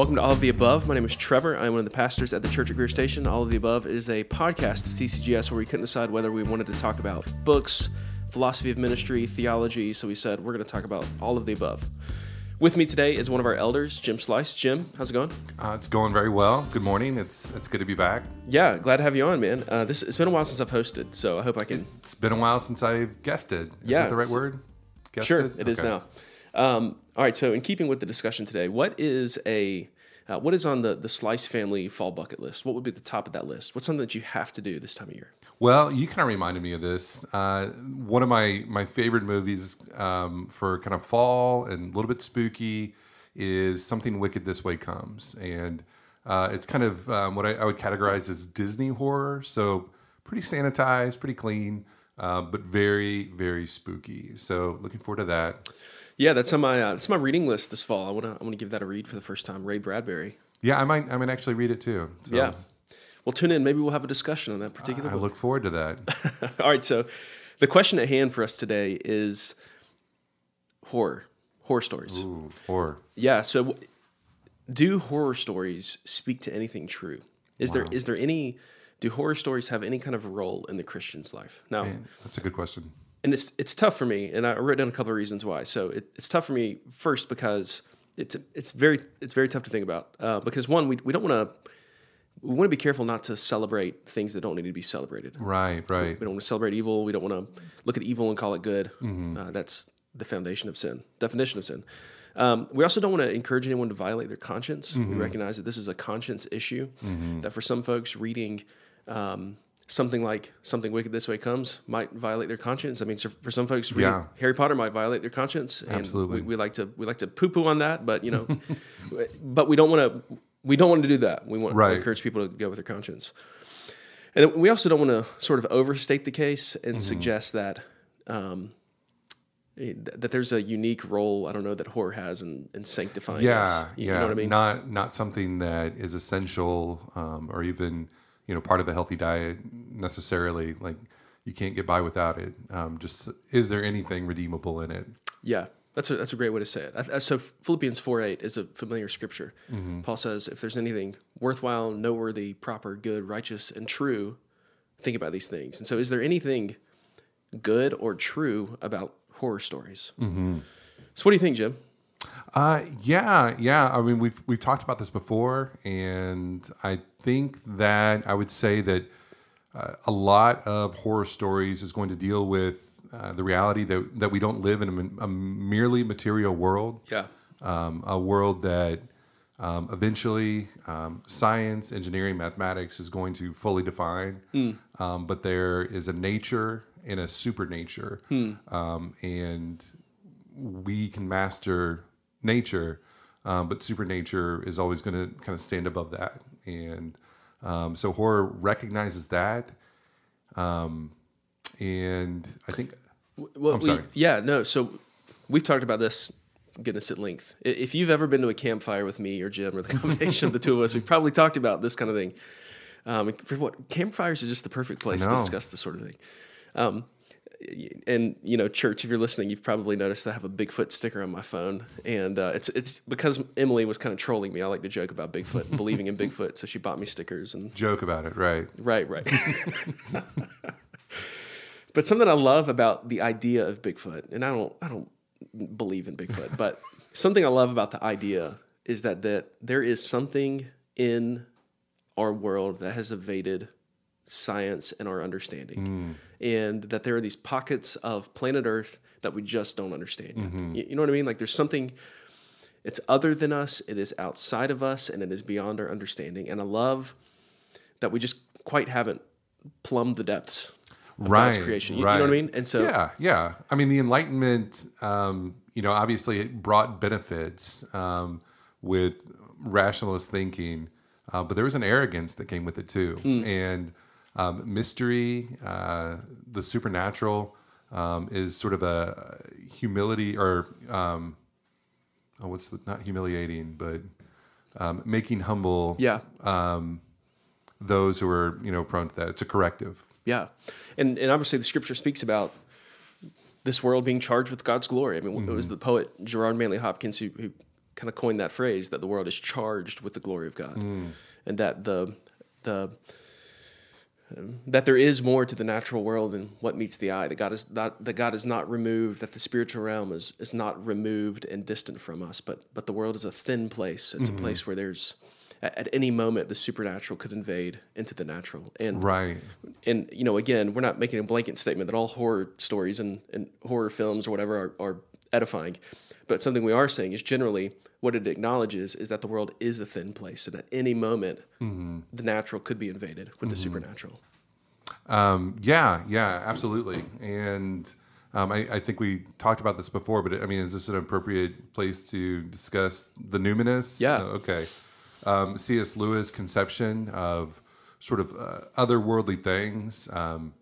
Welcome to All of the Above. My name is Trevor. I'm one of the pastors at the Church at Greer Station. All of the Above is a podcast of CCGS where we couldn't decide whether we wanted to talk about books, philosophy of ministry, theology. So we said we're going to talk about all of the above. With me today is one of our elders, Jim Slice. Jim, how's it going? Uh, it's going very well. Good morning. It's it's good to be back. Yeah, glad to have you on, man. Uh, this it's been a while since I've hosted, so I hope I can. It's been a while since I've guested. Is Yeah, that the right word? Guested? Sure, it is Okay. now. Um, all right, so in keeping with the discussion today, what is a uh, what is on the the Slice family fall bucket list? What would be the top of that list? What's something that you have to do this time of year? Well, you kind of reminded me of this. Uh, one of my my favorite movies um, for kind of fall and a little bit spooky is Something Wicked This Way Comes, and uh, it's kind of um, what I, I would categorize as Disney horror. So pretty sanitized, pretty clean, uh, but very very spooky. So looking forward to that. Yeah, that's on my uh, that's my reading list this fall. I want to I want to give that a read for the first time. Ray Bradbury. Yeah, I might I might actually read it too. So Yeah. Well, tune in. Maybe we'll have a discussion on that particular I book. look forward to that. All right. So, the question at hand for us today is horror, horror stories. Ooh, horror. Yeah. So, do horror stories speak to anything true? Is there is there any? Do horror stories have any kind of role in the Christian's life? Now, That's a good question. And it's it's tough for me, and I wrote down a couple of reasons why. So it, it's tough for me first because it's it's very it's very tough to think about uh, because one we we don't want to we want to be careful not to celebrate things that don't need to be celebrated. Right, right. We don't want to celebrate evil. We don't want to look at evil and call it good. Uh, that's the foundation of sin, definition of sin. Um, we also don't want to encourage anyone to violate their conscience. We recognize that this is a conscience issue. That for some folks, reading um, something like "Something Wicked This Way Comes" might violate their conscience. I mean, so for some folks, reading Yeah. Harry Potter might violate their conscience. And Absolutely. we, we like to we like to poo poo on that, but you know, but we don't want to we don't want to do that. We want to encourage people to go with their conscience. And we also don't want to sort of overstate the case and Mm-hmm. suggest that um, eh, that there's a unique role I don't know that horror has in, in sanctifying us. Yeah, You, yeah. you know what I mean? Not not something that is essential um, or even you know part of a healthy diet necessarily. Like you can't get by without it. Um, just is there anything redeemable in it? Yeah, that's a that's a great way to say it. So Philippians four eight is a familiar scripture. Mm-hmm. Paul says, "If there's anything worthwhile, noteworthy, proper, good, righteous, and true, think about these things." And so, is there anything good or true about horror stories? Mm-hmm. So, what do you think, Jim? Uh, yeah, yeah. I mean, we've we've talked about this before, and I think that I would say that uh, a lot of horror stories is going to deal with uh, the reality that that we don't live in a, a merely material world. Yeah, um, a world that um, eventually um, science, engineering, mathematics is going to fully define. Um, but there is a nature and a supernature, um, and we can master nature, um, but supernature is always going to kind of stand above that. And um, so horror recognizes that. Um, and I think Well, I'm we- yeah, no. So we've talked about this. Goodness at length. If you've ever been to a campfire with me or Jim or the combination of the two of us, we've probably talked about this kind of thing. Um, for what campfires are just the perfect place to discuss this sort of thing. Um, and you know, church, if you're listening, you've probably noticed I have a Bigfoot sticker on my phone, and uh, it's it's because Emily was kind of trolling me. I like to joke about Bigfoot and believing in Bigfoot, so she bought me stickers and joke about it, right? Right, right. but something I love about the idea of Bigfoot, and I don't, I don't believe in Bigfoot, but something I love about the idea is that that there is something in our world that has evaded science and our understanding, and that there are these pockets of planet Earth that we just don't understand. yet. You, you know what I mean? Like there's something. It's other than us. It is outside of us, and it is beyond our understanding. And I love that we just quite haven't plumbed the depths of God's creation. You, you know what I mean? And so, yeah, yeah. I mean, the Enlightenment, um, you know, obviously it brought benefits um, with rationalist thinking, uh, but there was an arrogance that came with it too, Hmm. and um, mystery, uh, the supernatural, um, is sort of a humility or um, oh, what's the not humiliating, but um, making humble yeah, those who are you know prone to that. It's a corrective. yeah, and and obviously the Scripture speaks about this world being charged with God's glory. I mean, it was the poet Gerard Manley Hopkins who, who kind of coined that phrase that the world is charged with the glory of God, and that the the um, that there is more to the natural world than what meets the eye. That God is not that God is not removed. That the spiritual realm is is not removed and distant from us. But but the world is a thin place. It's a place where there's at, at any moment the supernatural could invade into the natural. And Right. and you know again we're not making a blanket statement that all horror stories and, and horror films or whatever are, are edifying but something we are saying is generally what it acknowledges is that the world is a thin place and at any moment the natural could be invaded with the supernatural Um, yeah, yeah, absolutely. And um, I, I think we talked about this before, but I mean, is this an appropriate place to discuss the numinous? Yeah. Uh, okay. Um, C.S. Lewis' conception of sort of uh, otherworldly things, um,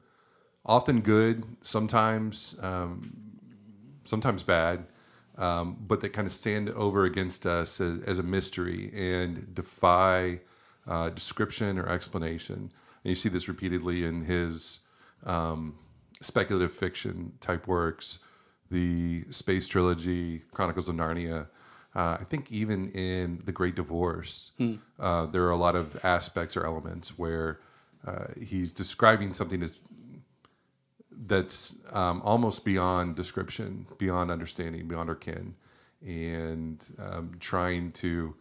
often good, sometimes um, sometimes bad, um, but that kind of stand over against us as, as a mystery and defy uh, description or explanation. And you see this repeatedly in his um, speculative fiction type works, the space trilogy, Chronicles of Narnia. Uh, I think even in The Great Divorce, uh, there are a lot of aspects or elements where uh, he's describing something as that's um, almost beyond description, beyond understanding, beyond our kin, and um, trying to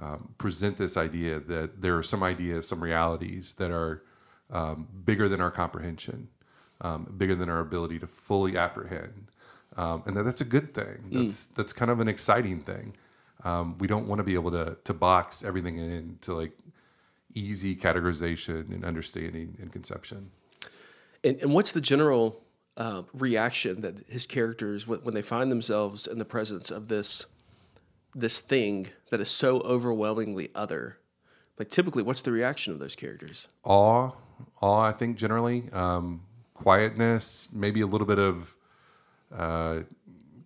um, present this idea that there are some ideas, some realities that are um, bigger than our comprehension, um, bigger than our ability to fully apprehend, um, and that that's a good thing. That's that's kind of an exciting thing. Um, we don't want to be able to to box everything into like easy categorization and understanding and conception. And, and what's the general uh, reaction that his characters, when, when they find themselves in the presence of this this thing that is so overwhelmingly other? Like typically, what's the reaction of those characters? awe, awe. I think generally, um, quietness, maybe a little bit of uh,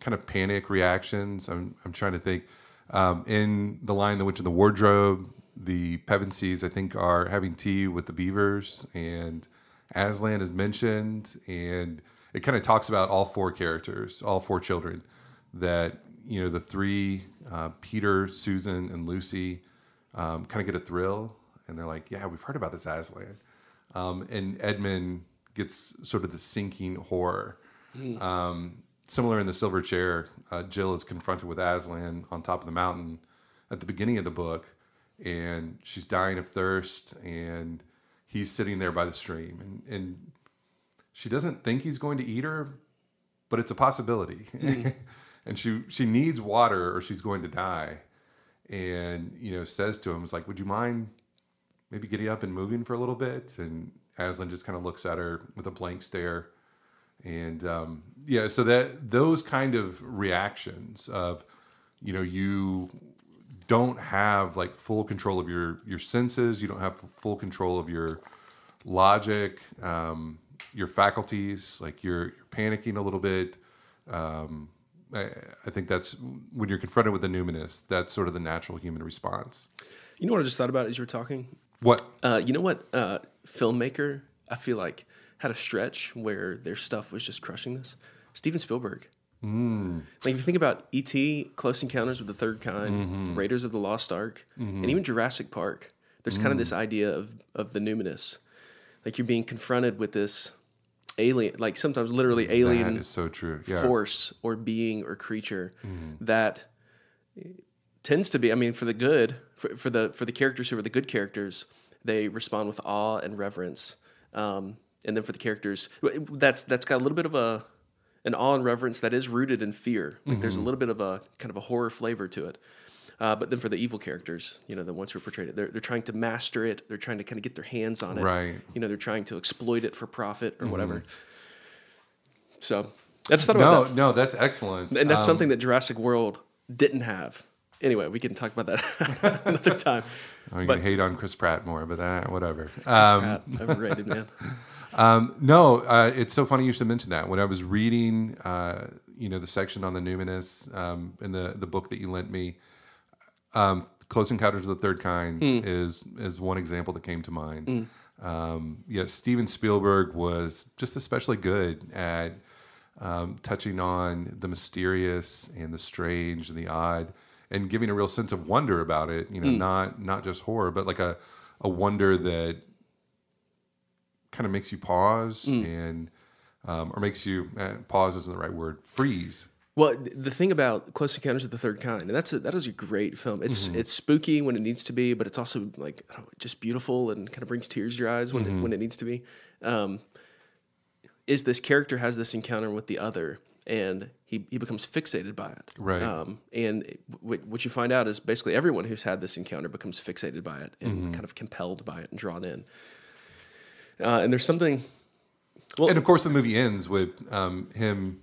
kind of panic reactions. I'm I'm trying to think. Um, in the Lion, the witch in the wardrobe, the Pevensies, I think, are having tea with the beavers, and Aslan is mentioned, and it kind of talks about all four characters, all four children. That you know, the three, uh, Peter, Susan, and Lucy, um, kind of get a thrill, and they're like, "Yeah, we've heard about this Aslan." Um, and Edmund gets sort of the sinking horror. Um, similar in the Silver Chair, uh, Jill is confronted with Aslan on top of the mountain at the beginning of the book, and she's dying of thirst, and he's sitting there by the stream, and, and she doesn't think he's going to eat her, but it's a possibility, and she she needs water or she's going to die, and you know says to him, "It's like, would you mind maybe getting up and moving for a little bit?" And Aslan just kind of looks at her with a blank stare. And um, yeah so that those kind of reactions of you know you don't have like full control of your your senses you don't have full control of your logic um, your faculties like you're, you're panicking a little bit um, I, I think that's when you're confronted with the numinous that's sort of the natural human response You know what I just thought about as you were talking? what Uh, you know what uh, filmmaker I feel like had a stretch where their stuff was just crushing this? Steven Spielberg. Hmm. Like if you think about E.T., Close Encounters with the Third Kind, Mm-hmm. Raiders of the Lost Ark, and even Jurassic Park, there's kind of Mm. this idea of of the numinous. Like you're being confronted with this alien, like sometimes literally alien is so true yeah force or being or creature Mm-hmm. that tends to be i mean for the good for, for the for the characters who are the good characters they respond with awe and reverence um, and then for the characters that's that's got a little bit of a an awe and reverence that is rooted in fear like there's a Mm-hmm. little bit of a kind of a horror flavor to it uh, but then for the evil characters, you know, the ones who are portrayed, they're, they're trying to master it. They're trying to kind of get their hands on it. Right. You know, they're trying to exploit it for profit or whatever. Mm-hmm. So I just thought about no that. no that's excellent And that's Um, something that Jurassic World didn't have. Anyway, we can talk about that another time. I'm gonna hate on Chris Pratt more, but that whatever. Chris Um, Pratt, overrated, man. no, uh, it's so funny you should mention that. When I was reading, uh, you know, the section on the numinous um, in the the book that you lent me, um, Close Encounters of the Third Kind is is one example that came to mind. Um, yeah, Steven Spielberg was just especially good at um, touching on the mysterious and the strange and the odd, and giving a real sense of wonder about it. You know, not not just horror, but like a a wonder that kind of makes you pause and um, or makes you uh, pause isn't the right word freeze. Well, the thing about Close Encounters of the Third Kind, and that's a, that is a great film. It's it's spooky when it needs to be, but it's also like I don't know, just beautiful and kind of brings tears to your eyes when it, when it needs to be. Um, is this character has this encounter with the other, and he he becomes fixated by it. Right. Um, and it- what what you find out is basically everyone who's had this encounter becomes fixated by it and kind of compelled by it and drawn in. Uh, and there's something. Well, and of course, the movie ends with um, him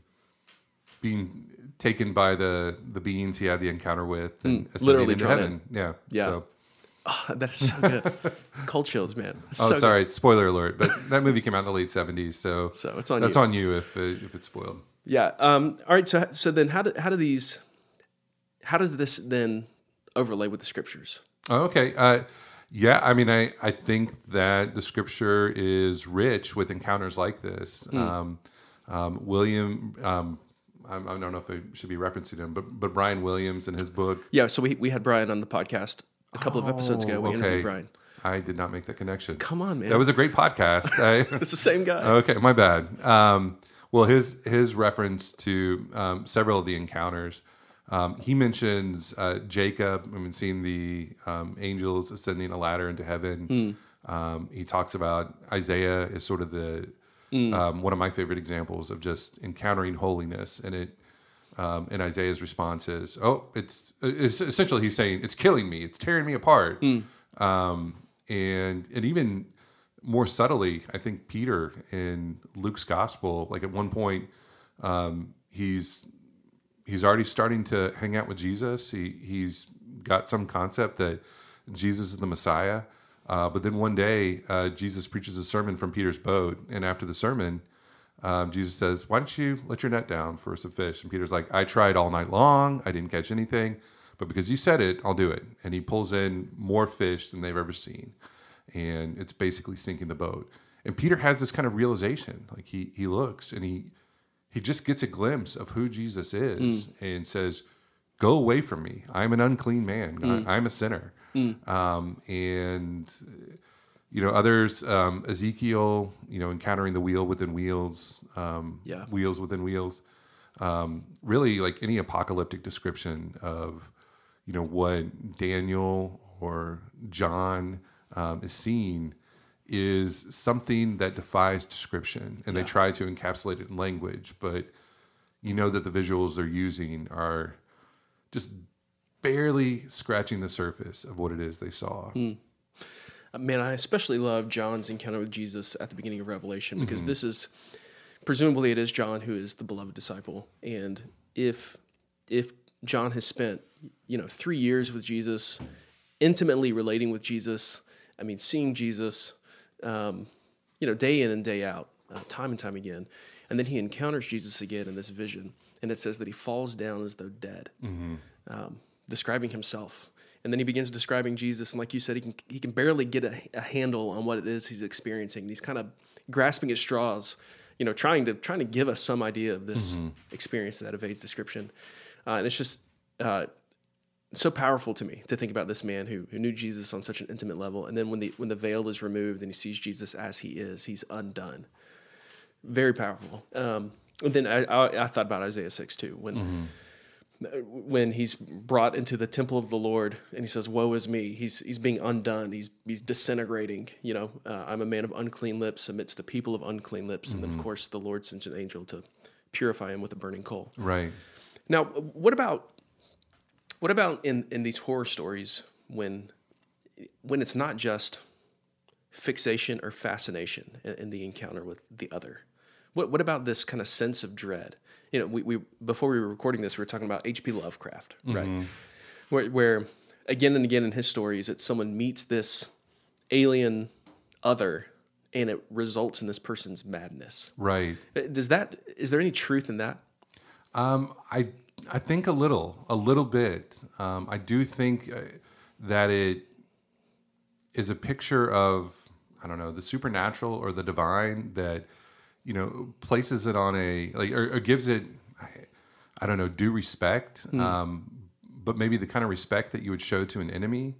being taken by the the beings he had the encounter with, and Mm, literally into heaven. Yeah, Yeah. So, that is so good. Cold chills, man. Oh, so good. sorry, spoiler alert. But that movie came out in the late seventies, so So it's on that's you. on you if uh, if it's spoiled. Yeah. Um, all right. So so then how do how do these how does this then overlay with the scriptures? Oh, okay. Uh, yeah, I mean, I, I think that the scripture is rich with encounters like this. Hmm. Um, um, William, um, I, I don't know if I should be referencing him, but but Brian Williams in his book. Yeah. So we we had Brian on the podcast a couple of episodes ago. We Oh, interviewed. Brian. I did not make that connection. Come on, man. That was a great podcast. I, it's the same guy. okay, my bad. Um, well, his his reference to um, several of the encounters, um, he mentions uh, Jacob. I mean, seeing the um, angels ascending a ladder into heaven. Um, he talks about Isaiah is sort of the um, one of my favorite examples of just encountering holiness, and it. Um, and Isaiah's response is, "Oh, it's, it's essentially he's saying it's killing me, it's tearing me apart." Um, and and even more subtly, I think Peter in Luke's gospel, like at one point, um, he's he's already starting to hang out with Jesus. He he's got some concept that Jesus is the Messiah. Uh, but then one day, uh, Jesus preaches a sermon from Peter's boat, and after the sermon, um, Jesus says, "Why don't you let your net down for some fish?" And Peter's like, "I tried all night long. I didn't catch anything, but because you said it, I'll do it." And he pulls in more fish than they've ever seen, and it's basically sinking the boat. And Peter has this kind of realization, like he he looks and he he just gets a glimpse of who Jesus is and says, "Go away from me. I'm an unclean man. I, I'm a sinner." Um, and you know, others, um, Ezekiel, you know, encountering the wheel within wheels, um, Yeah. wheels within wheels. Um, really, like any apocalyptic description of, you know, what Daniel or John um, is seeing is something that defies description, and they try to encapsulate it in language, but you know that the visuals they're using are just barely scratching the surface of what it is they saw. Uh, Man, I especially love John's encounter with Jesus at the beginning of Revelation because Mm-hmm. this is presumably it is John who is the beloved disciple, and if if John has spent you know three years with Jesus, intimately relating with Jesus, I mean seeing Jesus, um, you know day in and day out, uh, time and time again, and then he encounters Jesus again in this vision, and it says that he falls down as though dead um, describing himself. And then he begins describing Jesus, and like you said, he can he can barely get a, a handle on what it is he's experiencing. He's kind of grasping at straws, you know, trying to trying to give us some idea of this experience that evades description. Uh, and it's just uh, so powerful to me to think about this man who, who knew Jesus on such an intimate level, and then when the when the veil is removed and he sees Jesus as he is, he's undone. Very powerful. Um, and then I, I, I thought about Isaiah six too when when he's brought into the temple of the Lord and he says, "Woe is me!" He's he's being undone. He's he's disintegrating. You know, uh, I'm a man of unclean lips amidst a people of unclean lips, and then of course the Lord sends an angel to purify him with a burning coal. Right. Now, what about what about in in these horror stories when when it's not just fixation or fascination in, in the encounter with the other? What what about this kind of sense of dread? You know, we, we before we were recording this, we were talking about H.P. Lovecraft, right? Where where again and again in his stories, it's someone meets this alien other, and it results in this person's madness. Right. Uh, Does that is there any truth in that? Um, I I think a little, a little bit. Um, I do think uh, that it is a picture of I don't know the supernatural or the divine that you know places it on a like or, or gives it I, I don't know due respect, um, but maybe the kind of respect that you would show to an enemy,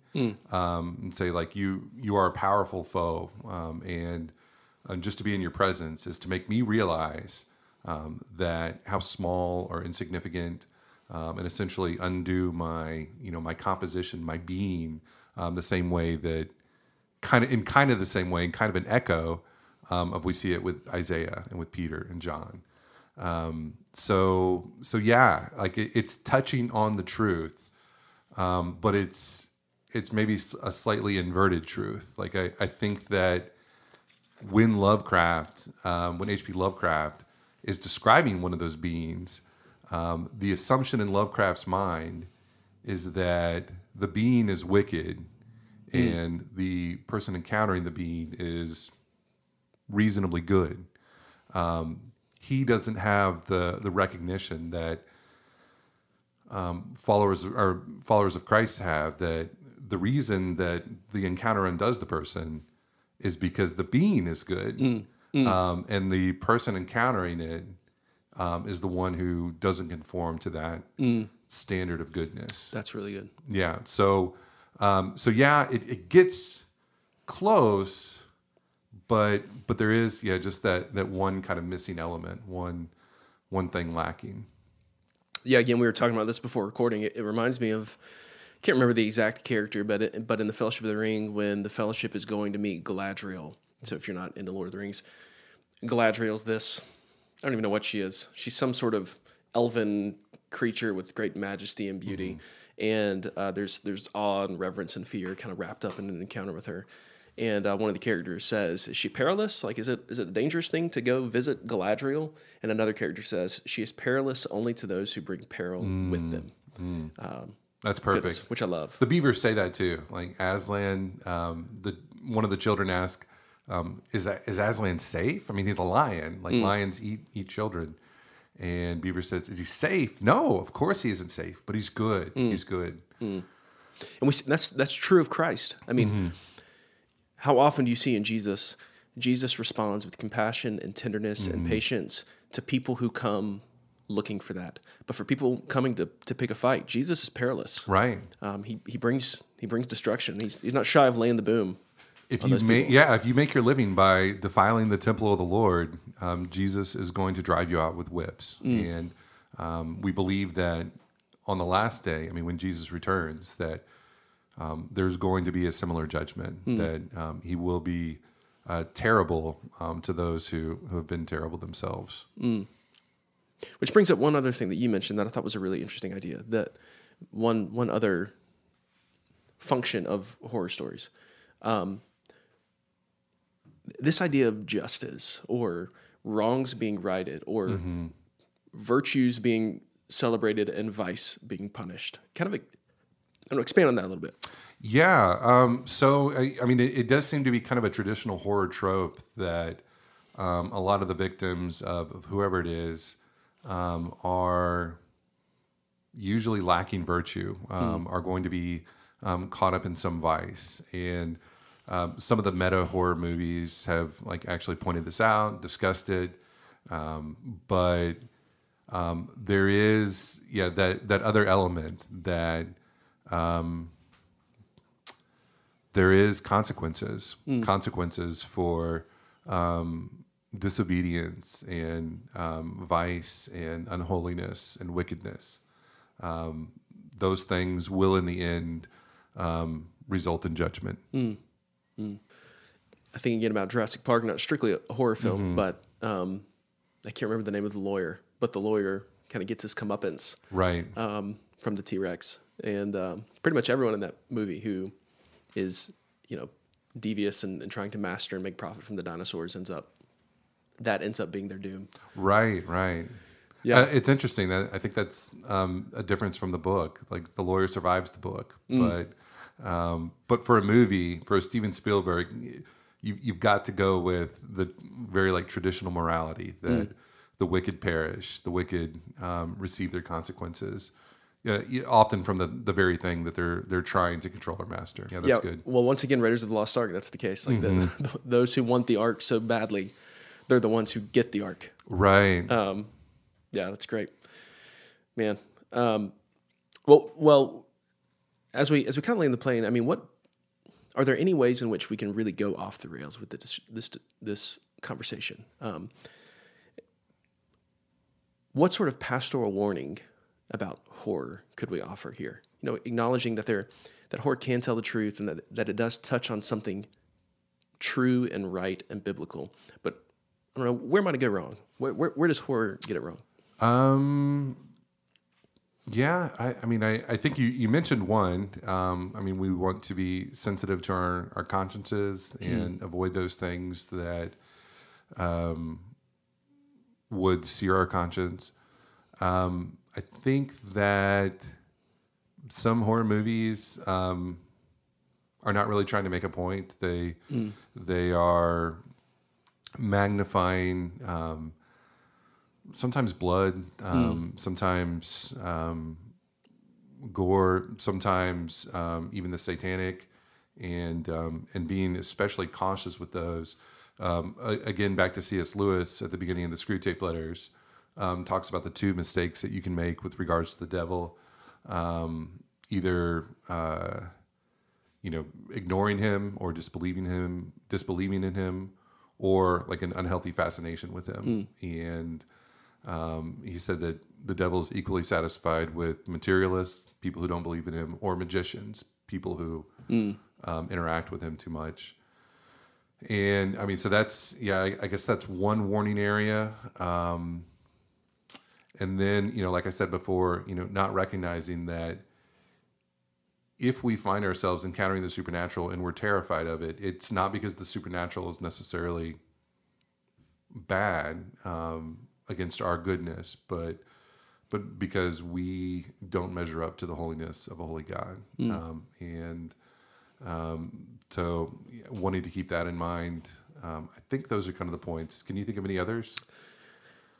um, and say like you you are a powerful foe, um, and uh, just to be in your presence is to make me realize um, that how small or insignificant, um, and essentially undo my you know my composition, my being, um, the same way that kind of in kind of the same way, and kind of an echo um, of we see it with Isaiah and with Peter and John. Um, so so yeah, like it, it's touching on the truth, um, but it's it's maybe a slightly inverted truth. Like I, I think that when Lovecraft, when H.P. Lovecraft is describing one of those beings, um, the assumption in Lovecraft's mind is that the being is wicked, and the person encountering the being is reasonably good. Um, he doesn't have the the recognition that um, followers or followers of Christ have that the reason that the encounter undoes the person is because the being is good, Um, and the person encountering it um, is the one who doesn't conform to that standard of goodness. That's really good. Yeah. So, um, so yeah, it, it gets close, but but there is yeah just that that one kind of missing element, one one thing lacking. yeah, again, we were talking about this before recording. It, it reminds me of, can't remember the exact character, but it, but in the Fellowship of the Ring, when the Fellowship is going to meet Galadriel. So if you're not into Lord of the Rings, Galadriel's this. I don't even know what she is. She's some sort of elven creature with great majesty and beauty, and uh, there's there's awe and reverence and fear kind of wrapped up in an encounter with her. And uh, one of the characters says, "Is she perilous? Like, is it is it a dangerous thing to go visit Galadriel?" And another character says, "She is perilous only to those who bring peril with them." That's perfect. Goodness, which I love. The beavers say that too. Like Aslan, um, the one of the children ask, um, "Is is Aslan safe? I mean, he's a lion. Like hmm. lions eat eat children." And Beaver says, "Is he safe? No, of course he isn't safe, but he's good. Hmm. He's good." Hmm. and we that's that's true of Christ. I mean, mm-hmm. how often do you see in Jesus? Jesus responds with compassion and tenderness and mm-hmm. patience to people who come looking for that. But for people coming to, to pick a fight, Jesus is perilous. Right. Um, he, he brings he brings destruction. He's he's not shy of laying the boom. If you make yeah, if you make your living by defiling the temple of the Lord, um, Jesus is going to drive you out with whips. And um, we believe that on the last day, I mean, when Jesus returns, that um, there's going to be a similar judgment. That um, He will be uh, terrible um, to those who, who have been terrible themselves. Which brings up one other thing that you mentioned that I thought was a really interesting idea. That one one other function of horror stories, um, this idea of justice or wrongs being righted or virtues being celebrated and vice being punished. Kind of, a, I don't know, expand on that a little bit. Yeah. Um, so, I, I mean, it, it does seem to be kind of a traditional horror trope that um, a lot of the victims of, of whoever it is um, are usually lacking virtue, um, are going to be um, caught up in some vice. And um, some of the meta horror movies have like actually pointed this out, discussed it. Um, but um, there is, yeah, that, that other element that there is consequences consequences for um, disobedience and um, vice and unholiness and wickedness. Um, those things will in the end um, result in judgment I think again about Jurassic Park, not strictly a horror film, but um, I can't remember the name of the lawyer, but the lawyer kind of gets his comeuppance right um, from the T Rex, and um, pretty much everyone in that movie who is you know devious and, and trying to master and make profit from the dinosaurs ends up that ends up being their doom. right right Yeah. Uh, it's interesting that I think that's um, a difference from the book. Like the lawyer survives the book, but um, but for a movie for a Steven Spielberg, you you've got to go with the very like traditional morality that the wicked perish, the wicked um, receive their consequences. Yeah, often from the, the very thing that they're they're trying to control or master. Yeah, that's yeah. good. Well, once again, Raiders of the Lost Ark. That's the case. Like the, those who want the ark so badly, they're the ones who get the ark. Right. Um, yeah, that's great, man. Um, Well, well, as we as we kind of land the plane, I mean, what are there any ways in which we can really go off the rails with this this this conversation? Um, what sort of pastoral warning about horror could we offer here? You know, acknowledging that there that horror can tell the truth and that, that it does touch on something true and right and biblical. But I don't know, where might it go wrong? Where, where, where does horror get it wrong? Um, yeah, I, I mean, I, I think you, you mentioned one. Um, I mean, we want to be sensitive to our, our consciences and avoid those things that um, would sear our conscience. Um, I think that some horror movies um, are not really trying to make a point. They they are magnifying um, sometimes blood, um, sometimes um, gore, sometimes um, even the satanic, and um, and being especially cautious with those. Um, again, back to C.S. Lewis at the beginning of the Screwtape Letters, um, talks about the two mistakes that you can make with regards to the devil. Um, either uh, you know ignoring him or disbelieving him, disbelieving in him, or like an unhealthy fascination with him. And um, he said that the devil is equally satisfied with materialists, people who don't believe in him, or magicians, people who um, interact with him too much. And I mean, so that's yeah, I, I guess that's one warning area. Um, and then you know, like I said before, you know, not recognizing that if we find ourselves encountering the supernatural and we're terrified of it, it's not because the supernatural is necessarily bad um, against our goodness, but but because we don't measure up to the holiness of a holy God, um, and um, so wanting to keep that in mind. Um, I think those are kind of the points. Can you think of any others?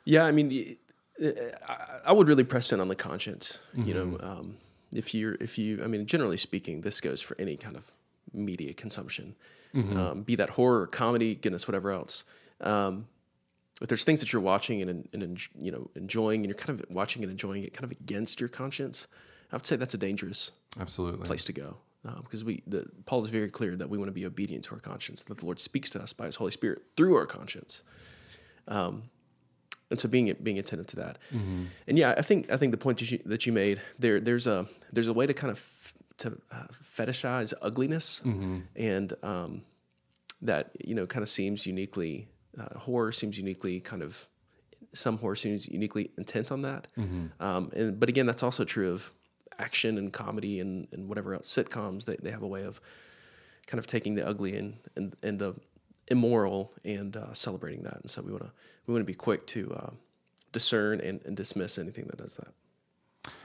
Yeah, I mean, I would really press in on the conscience. You know, um, if you're, if you, I mean, generally speaking, this goes for any kind of media consumption, um, be that horror, comedy, goodness, whatever else. Um, if there's things that you're watching and, and you know enjoying, and you're kind of watching and enjoying it, kind of against your conscience, I would say that's a dangerous Absolutely. place to go because we the, Paul is very clear that we want to be obedient to our conscience that the Lord speaks to us by His Holy Spirit through our conscience, um, and so being being attentive to that, and yeah, I think I think the point that you, that you made there there's a there's a way to kind of f- to uh, fetishize ugliness and um, that you know kind of seems uniquely uh, horror seems uniquely kind of some horror seems uniquely intent on that. Um, and but again, that's also true of action and comedy and, and whatever else sitcoms. They, they have a way of kind of taking the ugly and and, and the immoral and uh, celebrating that. And so we want to we want to be quick to uh, discern and, and dismiss anything that does that.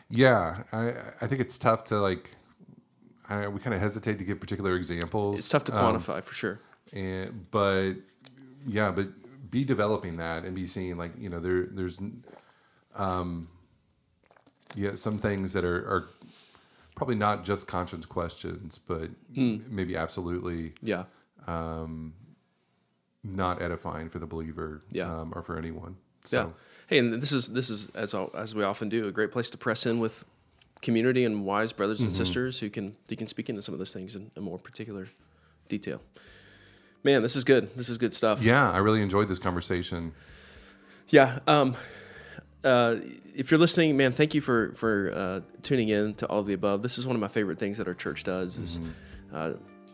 Yeah, I I think it's tough to like. I, we kind of hesitate to give particular examples. It's tough to um, quantify for sure. and but yeah but be developing that and be seeing like you know there there's um yeah some things that are are probably not just conscience questions but maybe absolutely Yeah. um not edifying for the believer Yeah. um, or for anyone so Yeah. Hey, and this is this is as as we often do a great place to press in with community and wise brothers and sisters who can who can speak into some of those things in a more particular detail. Man, this is good. This is good stuff. yeah i really enjoyed this conversation Yeah. Um, uh, if you're listening, man, thank you for for uh, tuning in to all of the above. This is one of my favorite things that our church does is uh,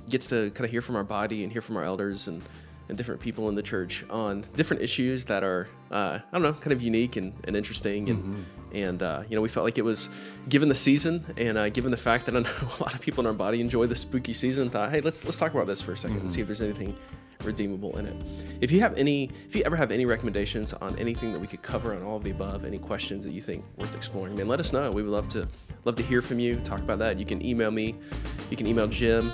gets to kind of hear from our body and hear from our elders and and different people in the church on different issues that are uh, I don't know, kind of unique and, and interesting and and uh, you know we felt like it was given the season and uh, given the fact that I know a lot of people in our body enjoy the spooky season. Thought, hey, let's let's talk about this for a 2nd and see if there's anything redeemable in it. If you have any, if you ever have any recommendations on anything that we could cover on all of the above, any questions that you think worth exploring, man, let us know. We would love to love to hear from you. Talk about that. You can email me. You can email Jim.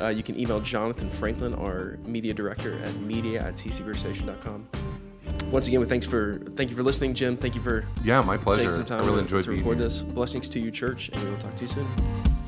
Uh, you can email Jonathan Franklin, our media director at media at tcverstation.com. Once again, thanks for thank you for listening, Jim. Thank you for yeah my pleasure taking some time i really to, enjoyed to being record this. Blessings to you, church, and we will talk to you soon.